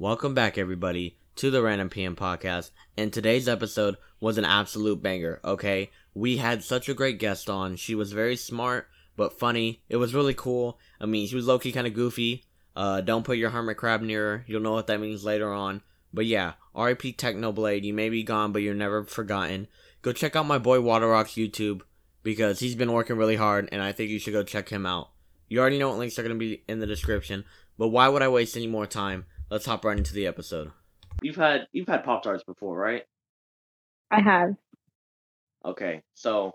Welcome back, everybody, to the Random PM podcast. And today's episode was an absolute banger, okay? We had such a great guest on. She was very smart, but funny. It was really cool. I mean, she was low key kind of goofy. Uh, don't put your hermit crab near her. You'll know what that means later on. But yeah, RIP Technoblade. You may be gone, but you're never forgotten. Go check out my boy WatrRok's YouTube because he's been working really hard, and I think you should go check him out. You already know what links are going to be in the description, but why would I waste any more time? Let's hop right into the episode. You've had you've had Pop Tarts before, right? I have. Okay, so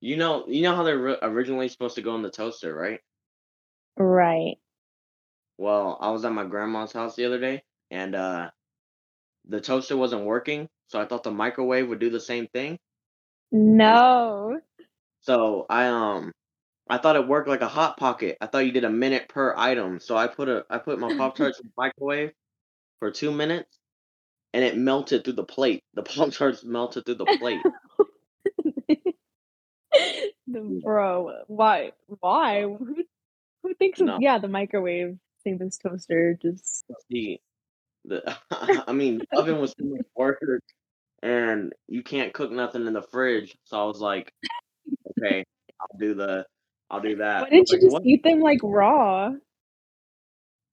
you know you know how they're ri- originally supposed to go in the toaster, right? Right. Well, I was at my grandma's house the other day, and uh, the toaster wasn't working, so I thought the microwave would do the same thing. No. So I um I thought it worked like a hot pocket. I thought you did a minute per item. So I put a I put my Pop Tarts in the microwave for two minutes, and it melted through the plate. The Pop Tarts melted through the plate. Bro, why? Why? Who, who thinks? No. Of, yeah, the microwave, same as toaster. Just the the I mean the oven was too much work and you can't cook nothing in the fridge. So I was like, okay, I'll do the I'll do that. why didn't you Like, just what? eat them like raw?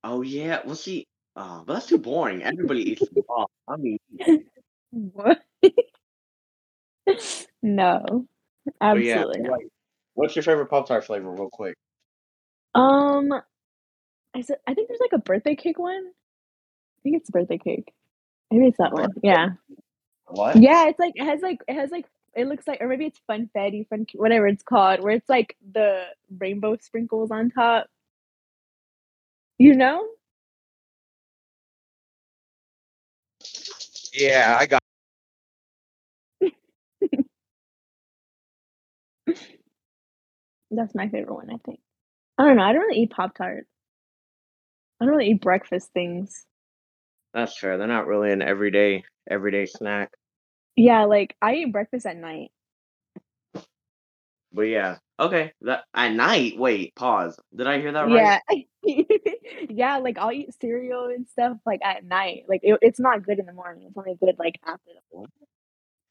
Oh yeah, well see, uh, but that's too boring. Everybody eats them raw. I mean, What? no, yeah, absolutely not. like, what's your favorite Pop Tart flavor, real quick? Um, I said I think there's like a birthday cake one. I think it's birthday cake. Maybe it's that one. Yeah. What? Yeah, it's like it has like it has like it looks like or maybe it's funfetti, fun whatever it's called, where it's like the rainbow sprinkles on top. You know? Yeah, I got. That's my favorite one, I think. I don't know. I don't really eat Pop Tarts. I don't really eat breakfast things. That's fair. They're not really an everyday everyday snack. Yeah, like I eat breakfast at night. But yeah, okay. That at night. Wait, pause. Did I hear that right? Yeah. yeah, like I'll eat cereal and stuff like at night. Like it, it's not good in the morning. It's only good like after the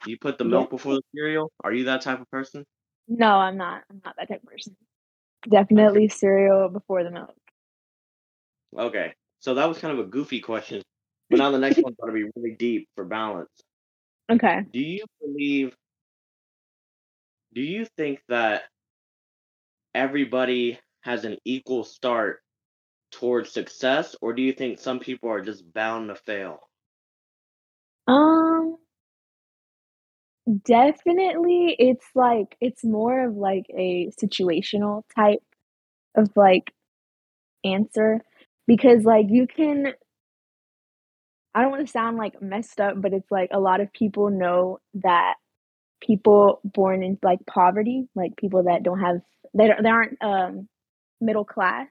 You put the Yeah. milk before the cereal? Are you that type of person? No, I'm not. I'm not that type of person. Definitely cereal before the milk. Okay. So that was kind of a goofy question. But now the next one's gonna be really deep for balance. Okay. Do you believe do you think that everybody has an equal start towards success or do you think some people are just bound to fail? Um definitely it's like it's more of like a situational type of like answer because like you can I don't want to sound like messed up, but it's like a lot of people know that people born in like poverty, like people that don't have they don't, they aren't um middle class,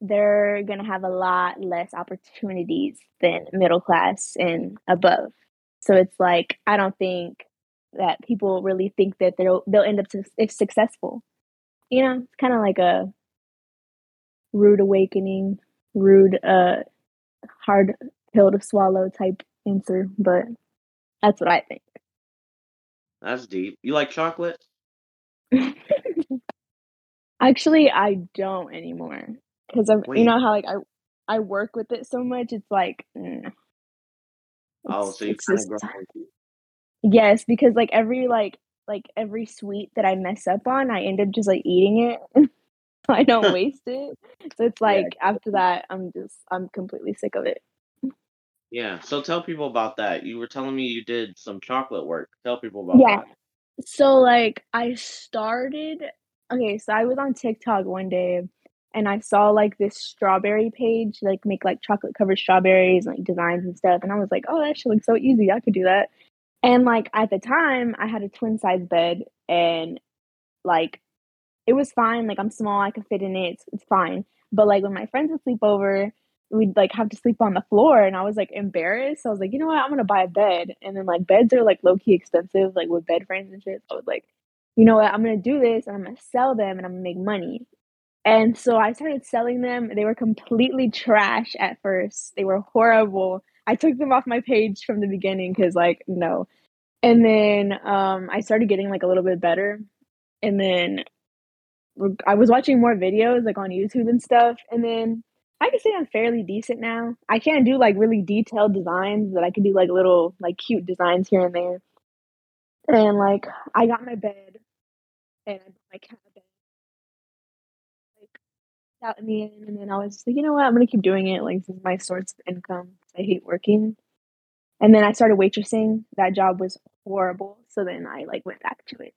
they're to have a lot less opportunities than middle class and above. So it's like I don't think that people really think that they'll they'll end up su- if successful. You know, it's kind of like a rude awakening, rude uh hard pill to swallow type answer, but that's what I think. That's deep. You like chocolate? Actually, I don't anymore because I'm. You know how like I I work with it so much. It's like mm, Oh, it's so you kind of yes because like every like like every sweet that I mess up on, I end up just like eating it. I don't waste it. So it's Yeah, like after that, I'm just I'm completely sick of it. Yeah. So tell people about that. You were telling me you did some chocolate work. Tell people about Yeah. that. So like I started okay, so I was on TikTok one day and I saw like this strawberry page, like make like chocolate covered strawberries, and like designs and stuff. And I was like, oh, that should look so easy. I could do that. And like at the time, I had a twin size bed and like it was fine. Like I'm small, I could fit in it. It's, it's fine. But like when my friends would sleep over, we'd like have to sleep on the floor and I was like embarrassed. So I was like, you know what, I'm gonna buy a bed. And then like beds are like low key expensive, like with bed frames and shit. So I was like, you know what, I'm gonna do this and I'm gonna sell them and I'm gonna make money. And so I started selling them. They were completely trash at first. They were horrible. I took them off my page from the beginning because, like, no. And then um, I started getting like a little bit better. And then I was watching more videos like on YouTube and stuff. And then I can say I'm fairly decent now. I can't do like really detailed designs, but I can do like little like cute designs here and there. And like I got my bed and I my cabin like out in the end and then I was like, you know what, I'm gonna keep doing it. Like this is my source of income. I hate working. And then I started waitressing. That job was horrible. So then I like went back to it.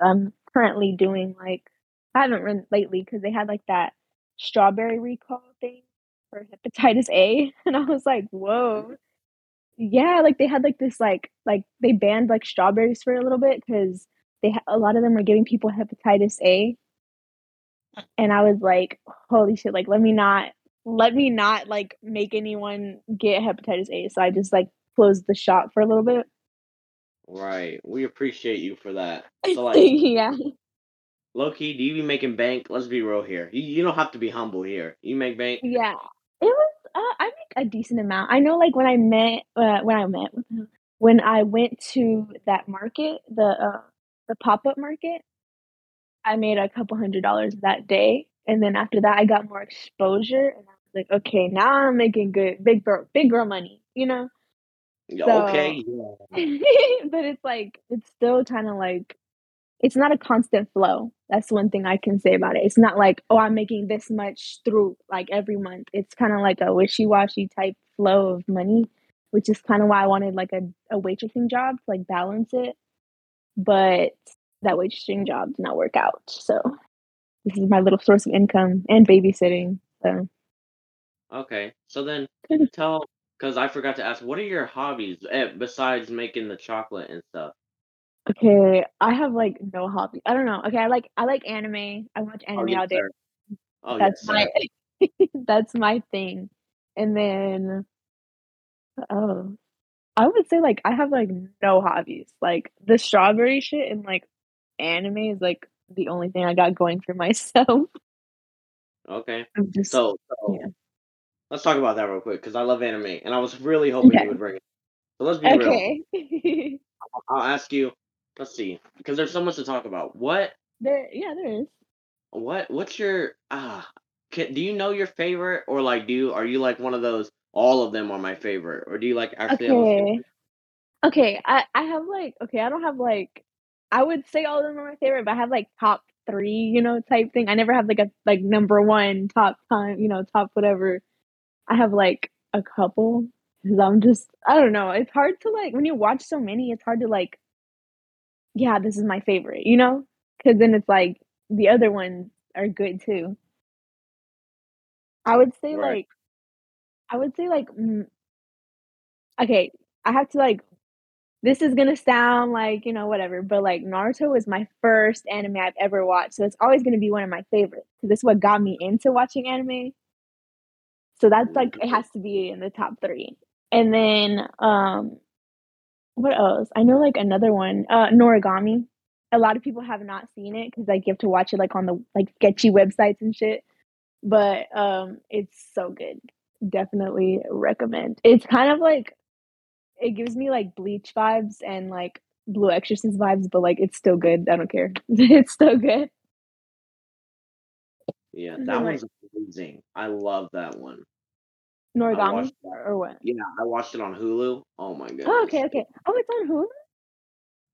I'm currently doing like I haven't run lately because they had like that strawberry recall thing for hepatitis A, and I was like, mm-hmm. whoa. Yeah, like they had like this like like they banned like strawberries for a little bit because they ha- a lot of them were giving people hepatitis A, and I was like, holy shit! Like let me not let me not like make anyone get hepatitis A. So I just like closed the shop for a little bit. Right. We appreciate you for that. So like yeah. Low key, do you be making bank? Let's be real here. You, you don't have to be humble here. You make bank? Yeah. It was uh, I make a decent amount. I know like when I met uh, when I met when I went to that market, the uh the pop-up market, I made a couple hundred dollars that day. And then after that I got more exposure and I was like, okay, now I'm making good big girl big girl money, you know? So Okay. Yeah. but it's like it's still kind of like it's not a constant flow. That's one thing I can say about it. It's not like, oh, I'm making this much through like every month. It's kind of like a wishy-washy type flow of money, which is kind of why I wanted like a, a waitressing job to like balance it. But that waitressing job did not work out. So this is my little source of income and babysitting. So Okay. So then tell, because I forgot to ask, what are your hobbies eh, besides making the chocolate and stuff? Okay, I have like no hobby. I don't know. Okay, I like I like anime. I watch Oh anime yes, all day. Oh That's yes, my that's my thing. And then oh, I would say like I have like no hobbies. Like the strawberry shit and like anime is like the only thing I got going for myself. Okay. Just So yeah. let's talk about that real quick because I love anime and I was really hoping you would bring it. So let's be real. Okay. I'll ask you. Let's see, because there's so much to talk about. What there yeah, there is. what what's your ah? Can, do you know your favorite or like do you are you like one of those? All of them are my favorite, or do you like actually Okay. Okay, I I have like okay, I don't have like I would say all of them are my favorite, but I have like top 3, you know, type thing. I never have like a like number 1 top time, you know, top whatever. I have like a couple because I'm just I don't know. It's hard to like when you watch so many, it's hard to like, yeah, this is my favorite, you know? Because then it's like the other ones are good too. I would say Right. like I would say like mm, okay, I have to like this is gonna sound like, you know, whatever, but like Naruto was my first anime I've ever watched, so it's always gonna be one of my favorites because it's what got me into watching anime. So that's like it Mhm. has to be in the top 3. And then, um, what else? I know like another one, uh, Noragami. A lot of people have not seen it because like you have to watch it like on the like sketchy websites and shit. But um, it's so good. Definitely recommend. It's kind of like it gives me like Bleach vibes and like Blue Exorcist vibes, but like it's still good. I don't care. It's still good. Yeah, that then like amazing. I love that one. I Noragami or, what? Yeah, I watched it on Hulu. Oh my Oh, okay, okay. Oh, it's on Hulu.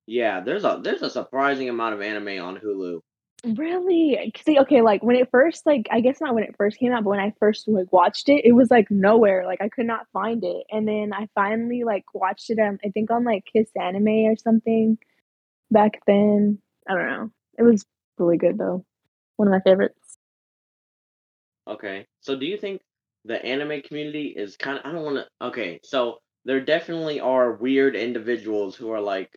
Yeah, there's a there's a surprising amount of anime on Hulu. Really? See, okay, like when it first, like I guess not when it first came out, but when I first like watched it, it was like nowhere. Like I could not find it, and then I finally like watched it. Um, I think on like Kiss Anime or something back then. I don't know. It was really good though. One of my favorites. Okay. So do you think the anime community is kind of I don't want to Okay, so there definitely are weird individuals who are like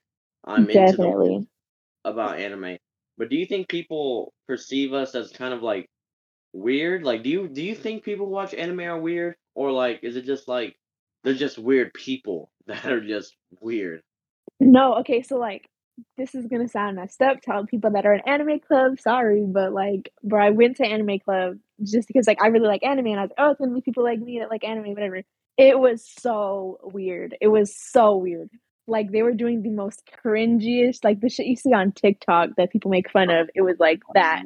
I'm into the about anime. But do you think people perceive us as kind of like weird? Like do you do you think people who watch anime are weird or like is it just like they're just weird people that are just weird? No, okay, so like this is gonna sound messed up telling people that are in anime club, sorry, but, like, bro, I went to anime club just because, like, I really like anime, and I was like, "Oh, it's gonna be people like me that like anime, whatever." It was so weird. It was so weird. Like, they were doing the most cringiest like, the shit you see on TikTok that people make fun of, it was like that.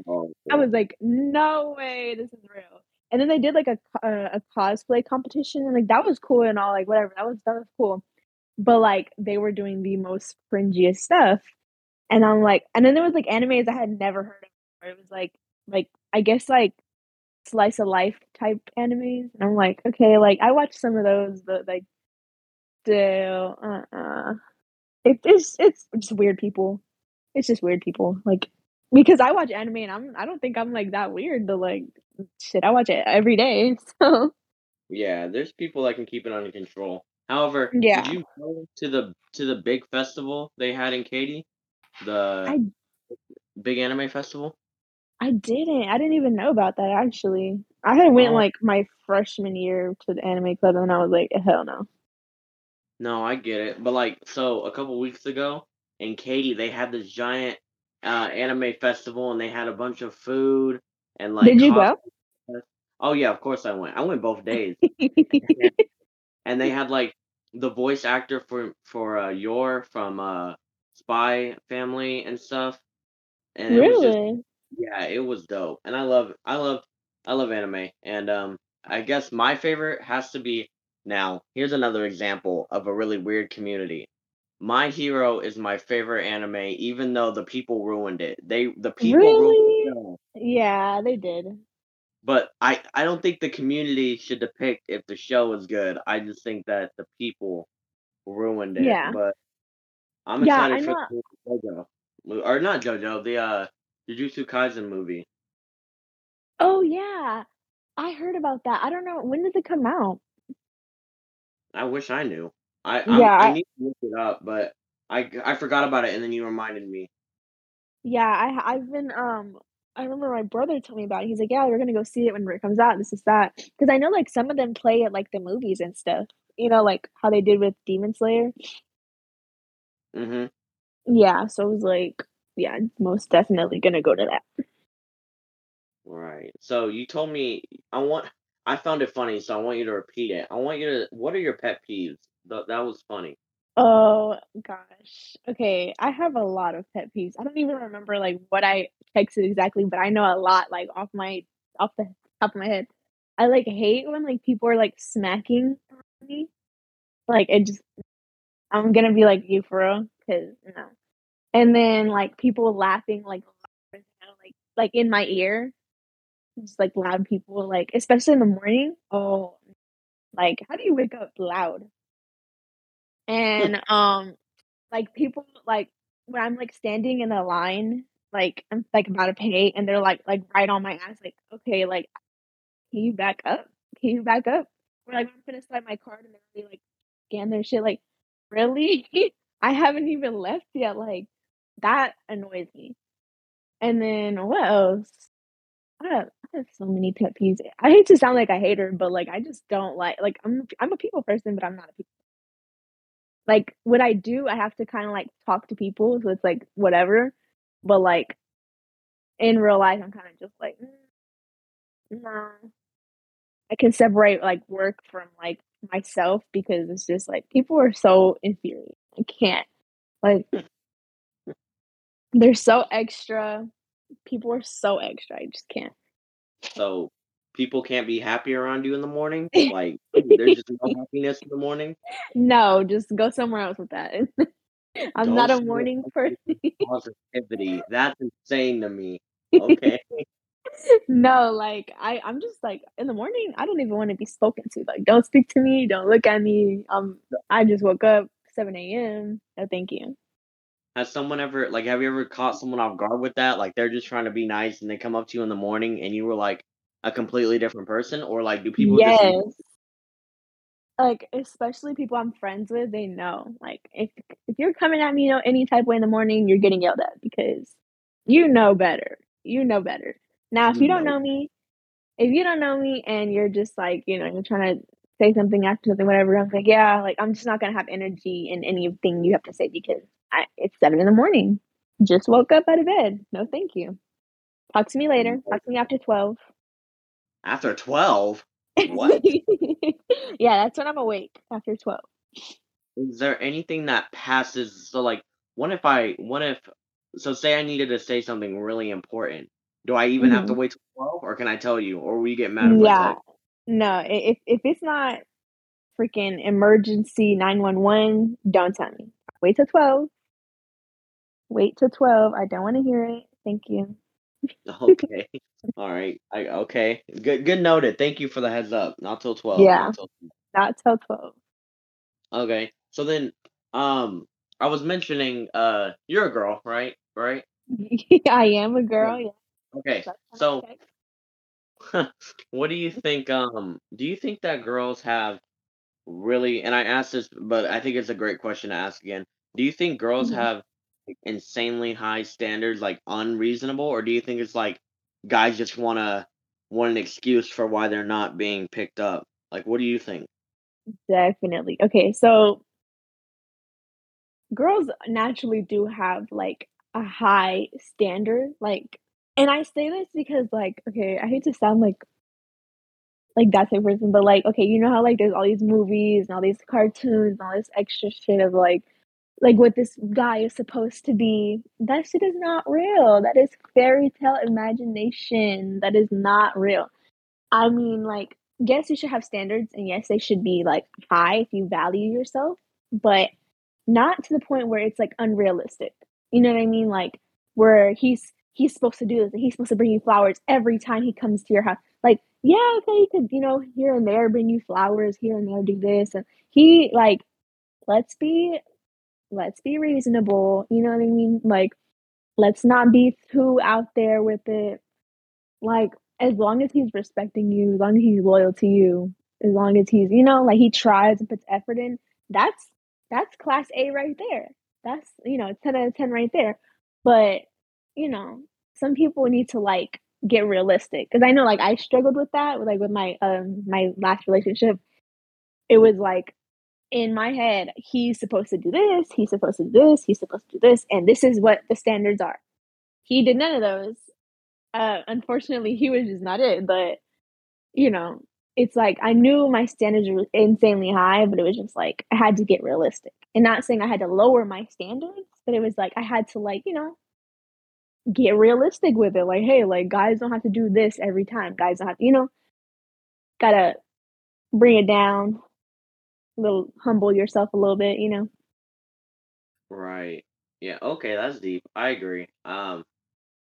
I was like, "No way, this is real." And then they did, like, a uh, a cosplay competition, and, like, that was cool and all, like, whatever, that was that was cool. But, like, they were doing the most cringiest stuff, and I'm like and then there was, like, animes I had never heard of, where it was, like like, I guess, like, slice of life type animes, and I'm like, "Okay," like, I watched some of those, but, like, still, uh-uh. It it's it's just weird people. It's just weird people, like because I watch anime and I'm I don't think I'm, like, that weird, but, like, shit, I watch it every day, so Yeah, there's people that can keep it under control. However, did you go to the to the big festival they had in Katy? The I big anime festival? I didn't. I didn't even know about that, actually. I had went, Oh. like, my freshman year to the anime club, and I was like, "Hell no." No, I get it, but, like, so a couple weeks ago in Katy, they had this giant, uh, anime festival, and they had a bunch of food and, like, Did you cos go? Oh, yeah, of course I went. I went both days. And they had, like, the voice actor for for, uh, Yor from, uh, Spy Family and stuff, and it was just Really? yeah, it was dope, and I love I love I love anime, and, um, I guess my favorite has to be now, here's another example of a really weird community. My Hero is my favorite anime even though the people ruined it. They the people ruined the Yeah, they did. But I I don't think the community should depict if the show is good, I just think that the people ruined it, Yeah. but I'm Yeah, excited for know the JoJo. Or not JoJo, the, uh, Jujutsu Kaisen movie. Oh, yeah. I heard about that. I don't know when does it come out? I wish I knew. I Yeah, I'm I I need to look it up, but I I forgot about it, and then you reminded me. Yeah, I I've been, um I remember my brother told me about it, he's like, "Yeah, we're gonna go see it when it comes out, this, is, that because I know, like, some of them play at, like, the movies and stuff, you know, like, how they did with Demon Slayer? Mhm. Yeah, so it was like yeah, most definitely gonna go to that. Right. So you told me I want I found it funny, so I want you to repeat it. I want you to what are your pet peeves? Th that was funny. Oh gosh. Okay, I have a lot of pet peeves. I don't even remember, like, what I texted exactly, but I know a lot, like, off my off the top of my head. I, like, hate when, like, people are, like, smacking me. Like, it just I'm gonna be like, "You for real?" 'Cause no. And then, like, people laughing, like, like like, in my ear. Just, like, loud people, like, especially in the morning. Oh, like, how do you wake up loud? And, um, like, people, like, when I'm, like, standing in a line, like, I'm, like, about to pay, and they're, like like, right on my ass, like, "Okay, like, can you back up? Can you back up?" Or, like, I'm gonna swipe my card and they, like, scan their shit, like, "Really? I haven't even left yet," like, that annoys me. And then what else? I have I have so many pet peeves. I hate to sound like a hater, but, like, I just don't like like, I'm I'm a people person, but I'm not a peop Like, what I do, I have to kinda, like, talk to people, so it's, like, whatever, but, like in real life, I'm kinda just like, "Mm, nah." I can separate, like, work from, like, myself because it's just, like, people are so inferior. I can't. Like they're so extra. People are so extra, I just can't. So, people can't be happy around you in the morning? Like, there's just no happiness in the morning? No, just go somewhere else with that. I'm Go not a morning person. positivity. That's insane to me. Okay. No, like, I I'm just, like in the morning, I don't even wanna be spoken to, like, "Don't speak to me, don't look at me, um, I just woke up 7 AM. No, thank you." Has someone ever like, have you ever caught someone off guard with that? Like, they're just trying to be nice, and they come up to you in the morning, and you were, like, a completely different person? Or, like, do people just? Yes. Like, especially people I'm friends with, they know. Like, if if you're coming at me, you know, any type of way in the morning, you're getting yelled at because you know better. You know better. Now, if You don't know. know me if you don't know me and you're just, like, you know, you're trying to say something, after something, whatever, I'm like, "Yeah," like, I'm just not gonna have energy in anything you have to say because I, it's seven in the morning. Just woke up out of bed. No, thank you. Talk to me later. Mm-hmm. Talk to me after twelve. After twelve, what? yeah, that's when I'm awake. After twelve. Is there anything that passes? So, like, what if I, what if, so say I needed to say something really important. Do I even have to hmm wait till twelve, or can I tell you, or will you get mad if Yeah. No, if if it's not freaking emergency nine one one, don't tell me. Wait till twelve. Wait till twelve. I don't want to hear it. Thank you. Okay. All right. I okay. Good good noted. Thank you for the heads up. Not till 12. Yeah, Not till not till twelve. Okay. So then um I was mentioning uh you're a girl, right? Right? I am a girl. Yeah, Okay. So what do you think um do you think that girls have really and I asked this but I think it's a great question to ask again. Do you think girls Mhm. have insanely high standards like unreasonable or do you think it's like guys just want to want an excuse for why they're not being picked up? Like what do you think? Definitely. Okay, so girls naturally do have like a high standard, like, and I say this because like, okay, I hate to sound like like that type person, but like, okay, you know how like there's all these movies and all these cartoons and all this extra shit of like like what this guy is supposed to be. That shit is not real. That is fairy tale imagination. That is not real. I mean, like, yes, you should have standards, and yes, they should be like high if you value yourself, but not to the point where it's like unrealistic. You know what I mean? Like where he's he's supposed to do this, and he's supposed to bring you flowers every time he comes to your house. Like, yeah, okay, he could, you know, here and there bring you flowers, here and there do this, and he like, let's be let's be reasonable. You know what I mean? Like, let's not be too out there with it. Like, as long as he's respecting you, as long as he's loyal to you, as long as he's, you know, like he tries and puts effort in, that's that's class A right there. That's, you know, 10 out of 10 right there. But, you know, some people need to like get realistic because I know like I struggled with that, like with my um my last relationship. It was like in my head, he's supposed to do this, he's supposed to do this, he's supposed to do this, and this is what the standards are. He did none of those. Uh, unfortunately, he was just not it. But you know, it's like I knew my standards were insanely high, but it was just like I had to get realistic. And not saying I had to lower my standards, but it was like I had to like, you know, get realistic with it. Like, hey, like guys don't have to do this every time. Guys don't have to, you know, gotta bring it down, little humble yourself a little bit, you know. Right. Yeah, okay, that's deep. I agree. Um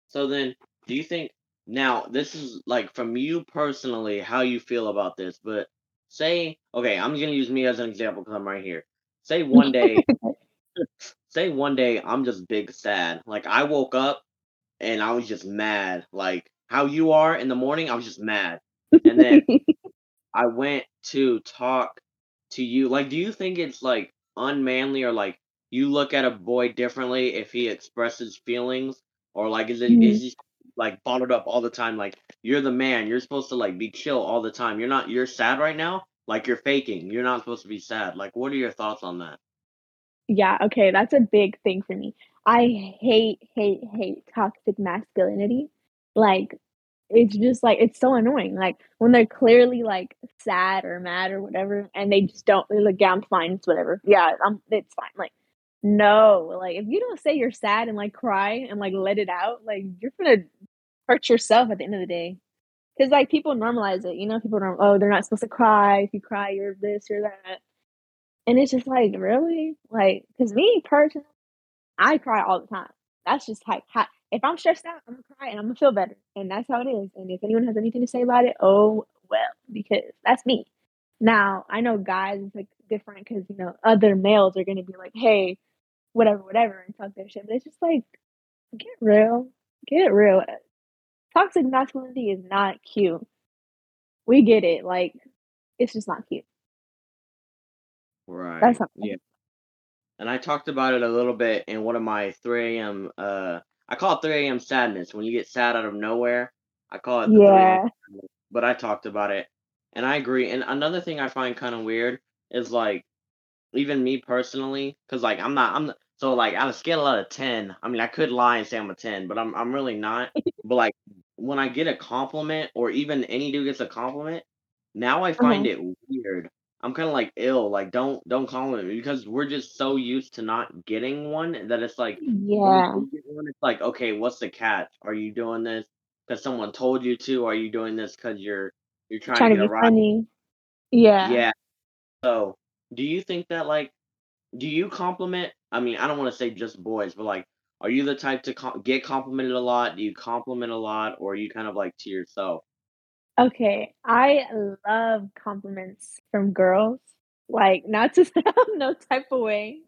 so then do you think now this is like from you personally how you feel about this, but say okay, I'm going to use me as an example cuz I'm right here. Say one day say one day I'm just big sad. Like I woke up and I was just mad. Like how you are in the morning, I was just mad. And then I went to talk to you. Like, do you think it's like unmanly or like you look at a boy differently if he expresses feelings? Or like is it is Mhm. he like bottled up all the time? Like you're the man, you're supposed to like be chill all the time. You're not you're sad right now? Like you're faking. You're not supposed to be sad. Like what are your thoughts on that? Yeah, okay, that's a big thing for me. I hate, hate, hate toxic masculinity. Like, it's just like it's so annoying. Like when they're clearly like sad or mad or whatever, and they just don't they're like, yeah, I'm fine, it's whatever. Yeah, I'm it's fine. Like, no, like if you don't say you're sad and like cry and like let it out, like you're gonna hurt yourself at the end of the day. Because like people normalize it, you know, people don't oh, they're not supposed to cry. If you cry, you're this, you're that. And it's just like, really? Like, because me personally, I cry all the time. That's just like if I'm stressed out, I'm gonna cry and I'm gonna feel better. And that's how it is. And if anyone has anything to say about it, oh well, because that's me. Now, I know guys it's like different because you know, other males are gonna be like, hey, whatever, whatever, and talk their shit. But it's just like, get real. Get real. Toxic masculinity is not cute. We get it. Like, it's just not cute. That's Right. Yeah. And I talked about it a little bit in one of my 3 AM uh I call it 3 AM sadness. When you get sad out of nowhere, I call it Yeah. But I talked about it and I agree. And another thing I find kind of weird is like even me personally, because like I'm not I'm not, So like on a scale out of ten, I mean I could lie and say I'm a ten, but I'm I'm really not. But like when I get a compliment or even any dude gets a compliment, now I find Uh-huh. it weird. I'm kind of like ill, like don't don't compliment me because we're just so used to not getting one that it's like Yeah. one, it's like okay, what's the catch? Are you doing this because someone told you to? Are you doing this because you're you're trying to Trying to get a be rise? funny. Yeah. Yeah. So do you think that like do you compliment? I mean, I don't want to say just boys, but like, are you the type to com- get complimented a lot? Do you compliment a lot, or are you kind of like to yourself? Okay, I love compliments from girls. Like, not to sound no type of way,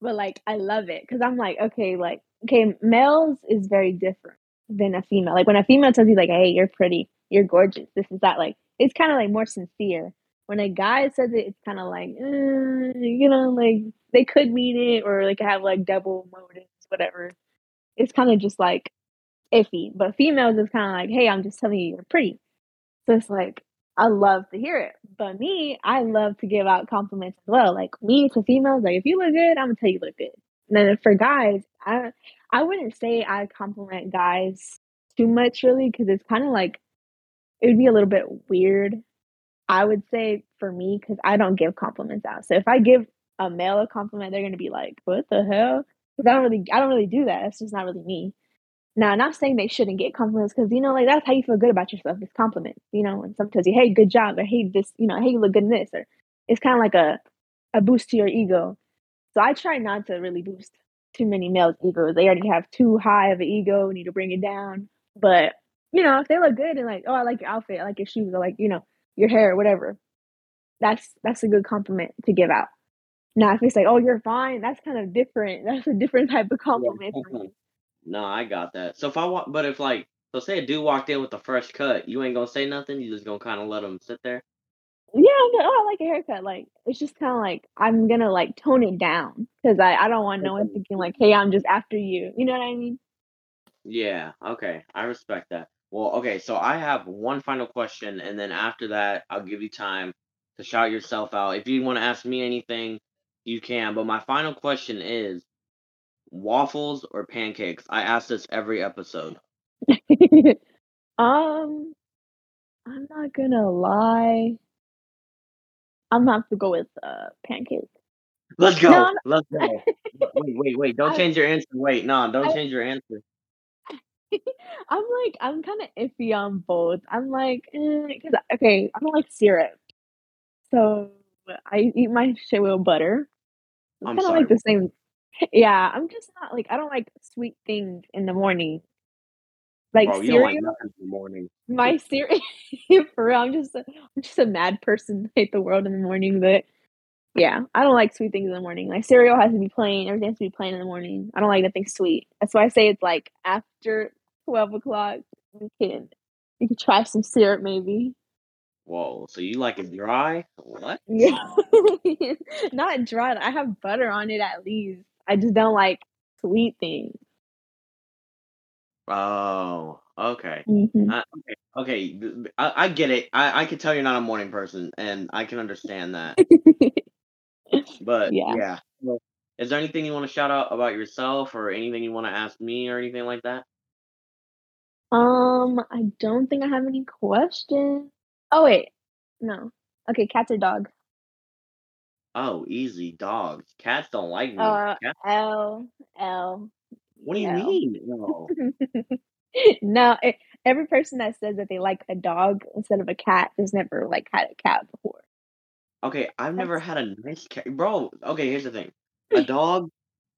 but like I love it because I'm like, okay, like, okay, males is very different than a female. Like when a female tells you like, hey, you're pretty, you're gorgeous, this is that, like it's kind of like more sincere. When a guy says it, it's kind of like, uh, you know, like they could mean it or like have like double motives, whatever. It's kind of just like iffy. But females is kind of like, hey, I'm just telling you you're pretty. So it's like, I love to hear it. But me, I love to give out compliments as well. Like me to females, like if you look good, I'm gonna tell you look good. And then for guys, I I wouldn't say I compliment guys too much really because it's kind of like it would be a little bit weird. I would say for me because I don't give compliments out. So if I give a male a compliment, they're gonna be like, "What the hell?" Because I don't really, I don't really do that. That's just not really me. Now, not saying they shouldn't get compliments because you know, like that's how you feel good about yourself. It's compliments, you know. When someone tells you, "Hey, good job," or "Hey, this," you know, "Hey, you look good in this," or it's kind of like a a boost to your ego. So I try not to really boost too many males' egos. They already have too high of an ego. Need to bring it down. But you know, if they look good and like, "Oh, I like your outfit. I like your shoes. I like you know your hair, whatever," that's that's a good compliment to give out. Now, if it's like, "Oh, you're fine," that's kind of different. That's a different type of compliment for Yeah. No, I got that. So if I want, but if like, so say a dude walked in with a fresh cut, you ain't gonna say nothing. You just gonna kind of let him sit there. Yeah, I'm like, "Oh, I like your haircut." Like, it's just kinda like I'm gonna, like, tone it down because I I don't want no one thinking like, "Hey, I'm just after you." You know what I mean? Yeah. Okay. I respect that. Well, okay. So I have one final question, and then after that, I'll give you time to shout yourself out. If you want to ask me anything, you can. But my final question is waffles or pancakes? I ask this every episode. Um, I'm not gonna lie. I'm gonna have to go with, uh, pancakes. Let's go. I'm Let's go. Wait, wait, wait. Don't I change your answer. Wait, no, don't I change your answer. I'm like I'm kinda iffy on both. I'm like, eh, 'cause okay, I don't like syrup, so I eat my shit with butter. It's I'm kinda like the same Yeah, I'm just not like I don't like sweet things in the morning. Like Bro, you don't like cereal in the morning. my cereal for real, I'm just a I'm just a mad person, hate the world in the morning, but yeah, I don't like sweet things in the morning. Like cereal has to be plain, everything has to be plain in the morning. I don't like nothing sweet. That's why I say it's like after twelve o'clock, you can you can try some syrup maybe. Whoa, so you like it dry? What? Yeah. Not dry, I have butter on it at least. I just don't like sweet things. Oh, okay. Mhm. Uh, okay, okay. I, I get it. I, I can tell you're not a morning person, and I can understand that. But Yeah. yeah. Well, is there anything you want to shout out about yourself, or anything you want to ask me, or anything like that? Um, I don't think I have any questions. Oh, wait. No. Okay, cats or dogs? Oh, easy. Dogs. Cats don't like me. Uh, Cats. L, L, What do you L. mean? No. No, every person that says that they like a dog instead of a cat has never, like, had a cat before. Okay, I've never had a nice cat, bro. Okay, here's the thing. A dog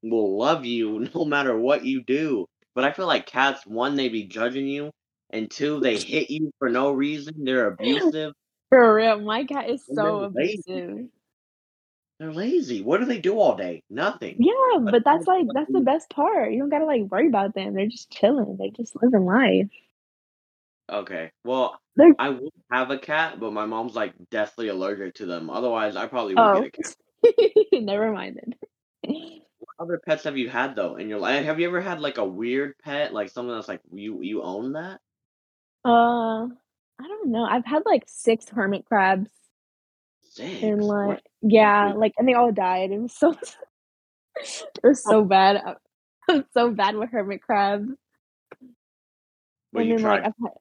will love you no matter what you do. But I feel like cats, one, they be judging you, and two, they hit you for no reason. They're abusive, For real, my cat is so abusive. They're lazy. What do they do all day? Nothing. Yeah, but that's, like that's the best part. You don't gotta, like, worry about them. They're just chilling. They're just living life. Okay, well, They're I would have a cat, but my mom's like deathly allergic to them. Otherwise, I probably would get Oh. a cat. Never mind then. What other pets have you had though in your life? Have you ever had like a weird pet, like something that's like you you own that? Uh, I don't know. I've had, like, 6 hermit crabs and, Six. What? like yeah, like and they all died. It was so oh. uh, it was so bad. I- I'm so bad with hermit crabs. And you then tried. like had,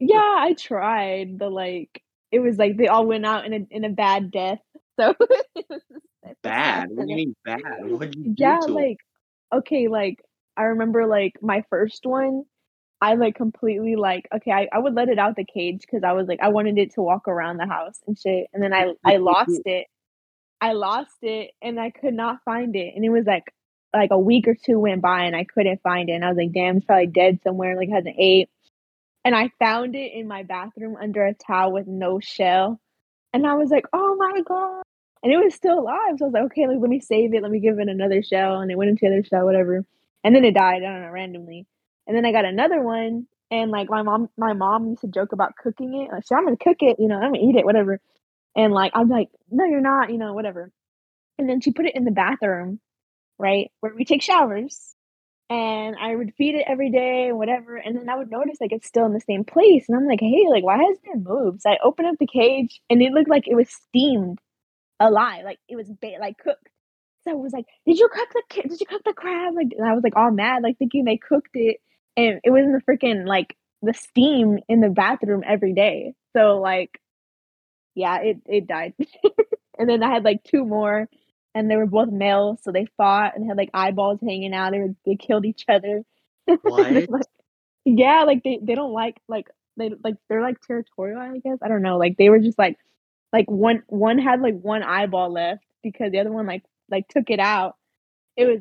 yeah, I tried, The like it was like they all went out in a in a bad death. So it was just- I feel sad bad. What do you mean bad? What did you do Yeah, like okay, like I remember like my first one, I like completely like okay, I, I would let it out the cage because I was like I wanted it to walk around the house and shit. And then I I lost it. I lost it and I could not find it. And it was like like a week or two went by and I couldn't find it. And I was like, damn, it's probably dead somewhere, like hasn't ate. And I found it in my bathroom under a towel with no shell. And I was like, oh my god. And it was still alive. So I was like, okay, like let me save it, let me give it another shell. And it went into the other shell, whatever. And then it died, I don't know, randomly. And then I got another one. And like my mom my mom used to joke about cooking it. Like, so I'm gonna cook it, you know, I'm gonna eat it, whatever. And like I'm like, no, you're not, you know, whatever. And then she put it in the bathroom, right, where we take showers. And I would feed it every day whatever. And then I would notice like it's still in the same place. And I'm like, hey, like why hasn't it moved? So I opened up the cage and it looked like it was steamed alive, like it was ba- like cooked. So I was like, "Did you cook the ki- did you cook the crab?" Like, I was like all mad, like thinking they cooked it, and it was in the freaking like the steam in the bathroom every day. So like, yeah, it it died. and then I had like two more, and they were both males, so they fought and had like eyeballs hanging out. They were, they killed each other. What? like, yeah, like they they don't like like they like they're like territorial. I guess I don't know. Like they were just like like one one had like one eyeball left because the other one like like took it out. It was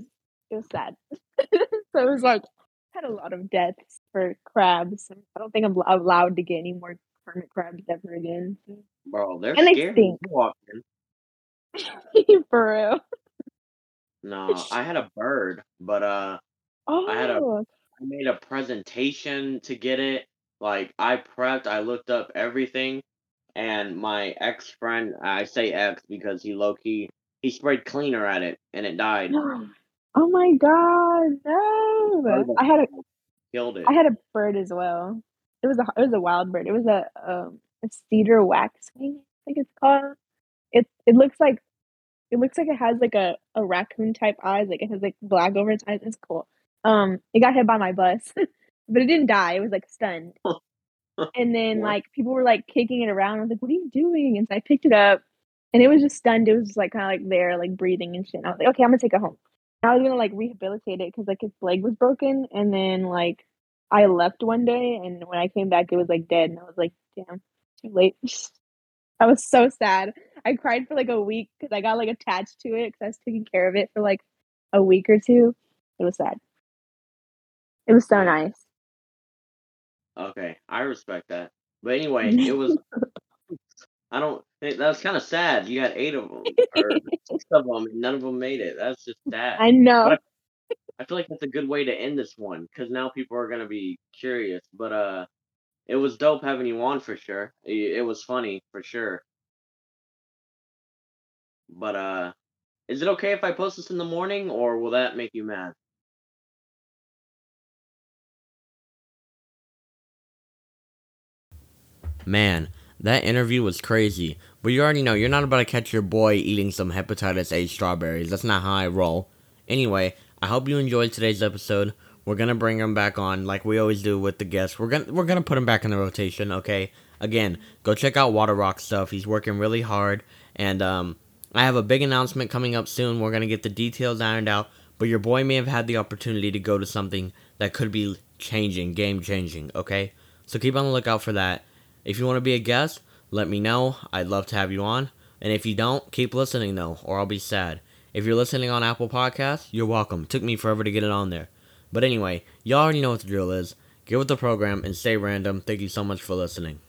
it was sad. so it was like had a lot of deaths for crabs. I don't think I'm allowed to get any more hermit crabs ever again. Bro, they're And they scary. stink. You for real. No, I had a bird, but uh, I had a Oh, I made a presentation to get it. Like I prepped, I looked up everything, and my ex friend, I say ex because he low key he sprayed cleaner at it and it died. oh my god, no! I had a killed it. I had a bird as well. It was a it was a wild bird. It was a um a cedar waxwing, I think it's called. It it looks like it looks like it has like a, a raccoon type eyes, like it has like black over its eyes. It's cool. Um, it got hit by my bus, but it didn't die. It was like stunned. And then like people were like kicking it around. I was like, "What are you doing?" And so I picked it up, and it was just stunned. It was just like kind of like there, like breathing and shit. And I was like, "Okay, I'm gonna take it home." I was gonna like rehabilitate it because like his leg was broken, and then like I left one day, and when I came back, it was like dead, and I was like, "Damn, too late." I was so sad. I cried for like a week because I got like attached to it because I was taking care of it for like a week or two. It was sad. It was so nice. Okay, I respect that. But anyway, it was. I don't. That was kind of sad. You had eight of them, or six of them, and none of them made it. That's just sad. I know. But I feel like that's a good way to end this one because now people are gonna be curious. But uh, it was dope having you on for sure. It, it was funny for sure. But uh, is it okay if I post this in the morning, or will that make you mad? Man, that interview was crazy. But you already know you're not about to catch your boy eating some hepatitis A strawberries. That's not how I roll. Anyway, I hope you enjoyed today's episode. We're gonna bring him back on like we always do with the guests. We're gonna we're gonna put him back in the rotation. Okay. Again, go check out WatrRok stuff. He's working really hard, and um, I have a big announcement coming up soon. We're gonna get the details ironed out. But your boy may have had the opportunity to go to something that could be changing, game changing. Okay. So keep on the lookout for that. If you want to be a guest, let me know. I'd love to have you on. And if you don't, keep listening though, or I'll be sad. If you're listening on Apple Podcasts, you're welcome. took me forever to get it on there. But anyway, y'all already know what the drill is. Get with the program and stay random. Thank you so much for listening.